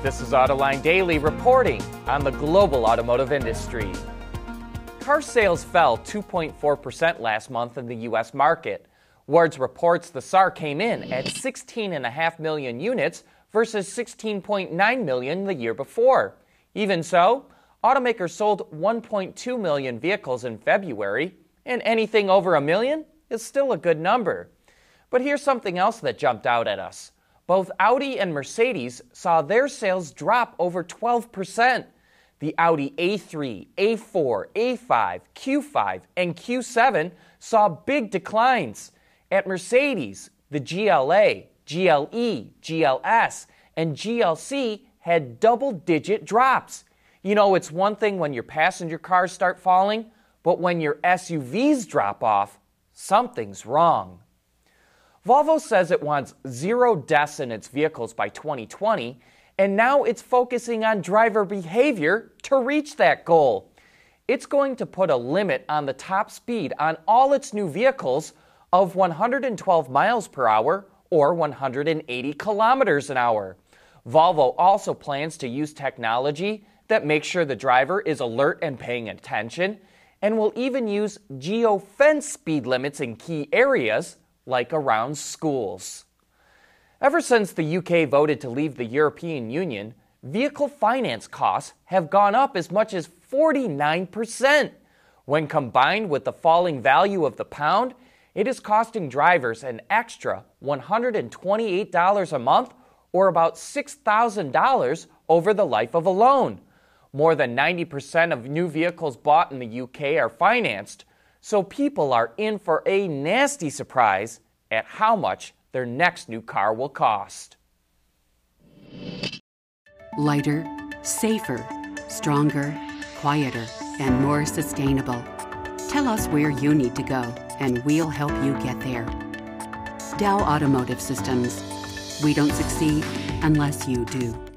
This is Autoline Daily reporting on the global automotive industry. Car sales fell 2.4% last month in the U.S. market. Wards reports the SAAR came in at 16.5 million units versus 16.9 million the year before. Even so, automakers sold 1.2 million vehicles in February, and anything over a million is still a good number. But here's something else that jumped out at us both Audi and Mercedes saw their sales drop over 12%. The Audi A3, A4, A5, Q5, and Q7 saw big declines. At Mercedes, the GLA, GLE, GLS, and GLC had double digit drops. You know, it's one thing when your passenger cars start falling, but when your SUVs drop off, something's wrong. Volvo says it wants zero deaths in its vehicles by 2020, and now it's focusing on driver behavior to reach that goal. It's going to put a limit on the top speed on all its new vehicles of 112 miles per hour or 180 kilometers an hour. Volvo also plans to use technology that makes sure the driver is alert and paying attention, and will even use geofence speed limits in key areas like around schools. Ever since the UK voted to leave the European Union, vehicle finance costs have gone up as much as 49%. When combined with the falling value of the pound, it is costing drivers an extra $128 a month or about $6,000 over the life of a loan. More than 90% of new vehicles bought in the UK are financed, so people are in for a nasty surprise at how much their next new car will cost. Lighter, safer, stronger, quieter, and more sustainable. Tell us where you need to go, and we'll help you get there. Dow Automotive Systems. We don't succeed unless you do.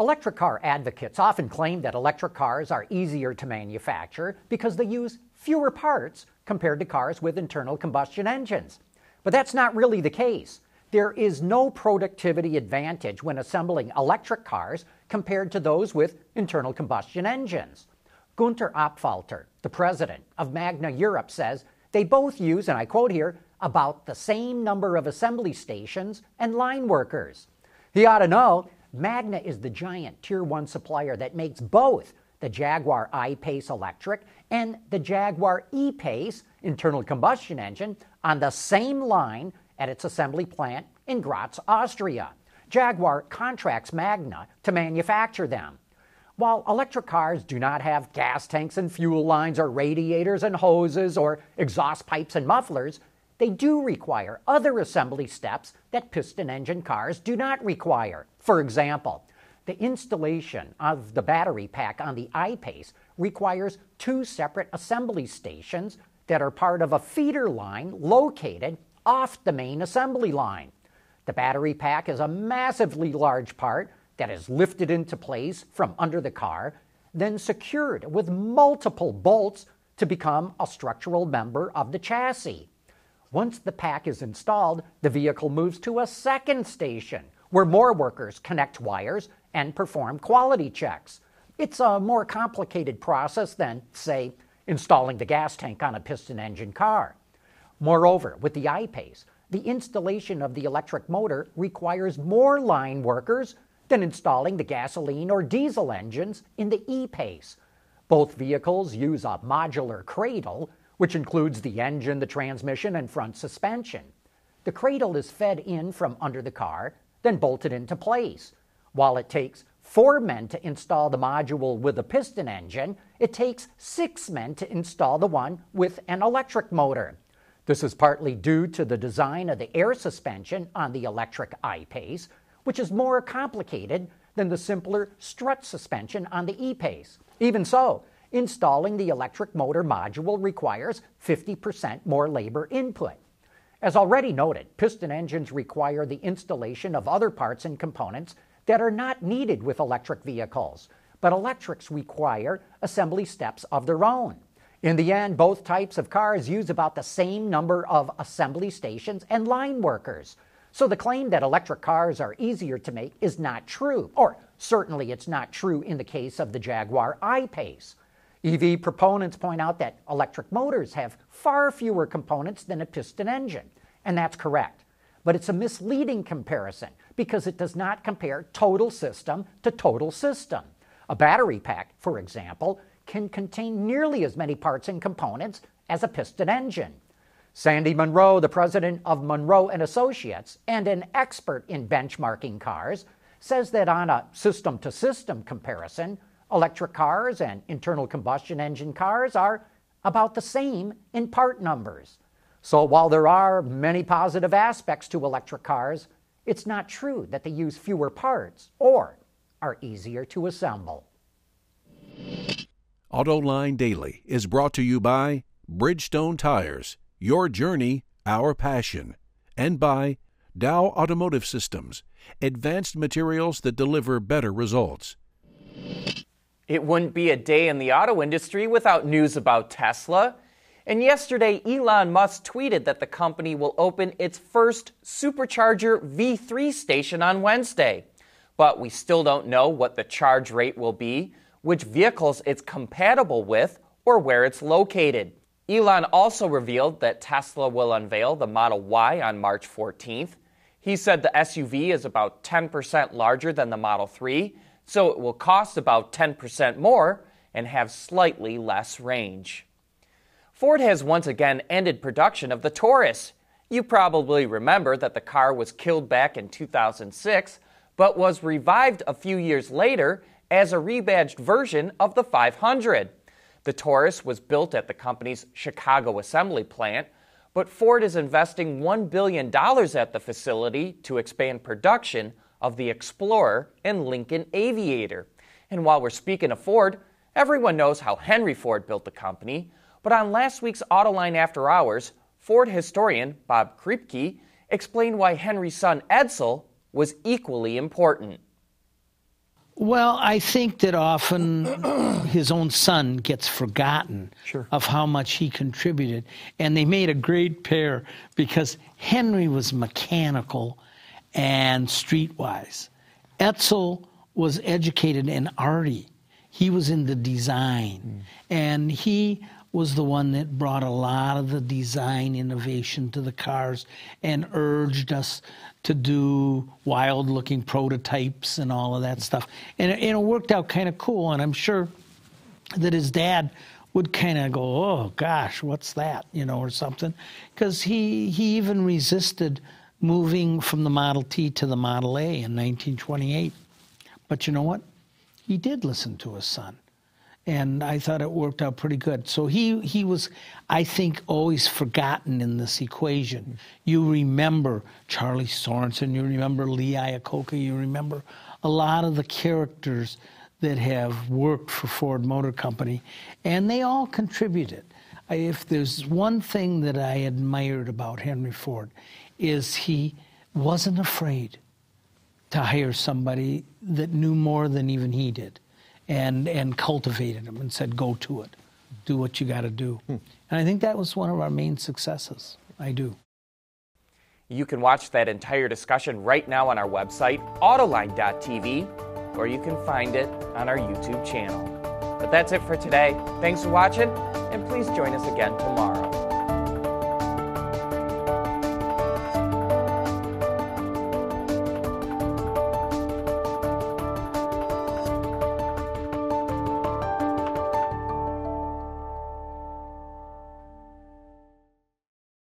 Electric car advocates often claim that electric cars are easier to manufacture because they use fewer parts compared to cars with internal combustion engines. But that's not really the case. There is no productivity advantage when assembling electric cars compared to those with internal combustion engines. Gunter Apfalter, the president of Magna Europe, says they both use, and I quote here, about the same number of assembly stations and line workers. He ought to know Magna is the giant Tier 1 supplier that makes both the Jaguar I-Pace electric and the Jaguar E-Pace internal combustion engine on the same line at its assembly plant in Graz, Austria. Jaguar contracts Magna to manufacture them. While electric cars do not have gas tanks and fuel lines or radiators and hoses or exhaust pipes and mufflers, they do require other assembly steps that piston engine cars do not require. For example, the installation of the battery pack on the I-Pace requires two separate assembly stations that are part of a feeder line located off the main assembly line. The battery pack is a massively large part that is lifted into place from under the car, then secured with multiple bolts to become a structural member of the chassis. Once the pack is installed, the vehicle moves to a second station where more workers connect wires and perform quality checks. It's a more complicated process than, say, installing the gas tank on a piston engine car. Moreover, with the I-Pace, the installation of the electric motor requires more line workers than installing the gasoline or diesel engines in the E-Pace. Both vehicles use a modular cradle which includes the engine, the transmission, and front suspension. The cradle is fed in from under the car, then bolted into place. While it takes four men to install the module with a piston engine, it takes six men to install the one with an electric motor. This is partly due to the design of the air suspension on the electric I-Pace, which is more complicated than the simpler strut suspension on the E-Pace. Even so, installing the electric motor module requires 50% more labor input. As already noted, piston engines require the installation of other parts and components that are not needed with electric vehicles, but electrics require assembly steps of their own. In the end, both types of cars use about the same number of assembly stations and line workers. So the claim that electric cars are easier to make is not true, or certainly it's not true in the case of the Jaguar I-Pace. EV proponents point out that electric motors have far fewer components than a piston engine, and that's correct. But it's a misleading comparison because it does not compare total system to total system. A battery pack, for example, can contain nearly as many parts and components as a piston engine. Sandy Munro, the president of Munro and Associates and an expert in benchmarking cars, says that on a system to system comparison, Electric cars and internal combustion engine cars are about the same in part numbers. So while there are many positive aspects to electric cars, it's not true that they use fewer parts or are easier to assemble. AutoLine Daily is brought to you by Bridgestone Tires, your journey, our passion, and by Dow Automotive Systems, advanced materials that deliver better results. It wouldn't be a day in the auto industry without news about Tesla. And yesterday, Elon Musk tweeted that the company will open its first supercharger V3 station on Wednesday. But we still don't know what the charge rate will be, which vehicles it's compatible with, or where it's located. Elon also revealed that Tesla will unveil the Model Y on March 14th. He said the SUV is about 10% larger than the Model 3 so it will cost about 10% more and have slightly less range. Ford has once again ended production of the Taurus. You probably remember that the car was killed back in 2006, but was revived a few years later as a rebadged version of the 500. The Taurus was built at the company's Chicago assembly plant, but Ford is investing $1 billion at the facility to expand production of the Explorer and Lincoln Aviator. And while we're speaking of Ford, everyone knows how Henry Ford built the company. But on last week's Autoline After Hours, Ford historian Bob Kreipke explained why Henry's son Edsel was equally important. Well, I think that often his own son gets forgotten sure. of how much he contributed. And they made a great pair because Henry was mechanical and streetwise. Edsel was educated in arty. He was in the design. Mm. And he was the one that brought a lot of the design innovation to the cars and urged us to do wild looking prototypes and all of that stuff. And, and it worked out kind of cool. And I'm sure that his dad would kind of go, oh gosh, what's that? You know, or something. Because he, he even resisted moving from the Model T to the Model A in 1928. But you know what? He did listen to his son. And I thought it worked out pretty good. So he, he was, I think, always forgotten in this equation. You remember Charlie Sorensen, you remember Lee Iacocca, you remember a lot of the characters that have worked for Ford Motor Company, and they all contributed. If there's one thing that I admired about Henry Ford, is he wasn't afraid to hire somebody that knew more than even he did and, and cultivated him and said, go to it, do what you got to do. Hmm. And I think that was one of our main successes. I do. You can watch that entire discussion right now on our website, autoline.tv, or you can find it on our YouTube channel. But that's it for today. Thanks for watching, and please join us again tomorrow.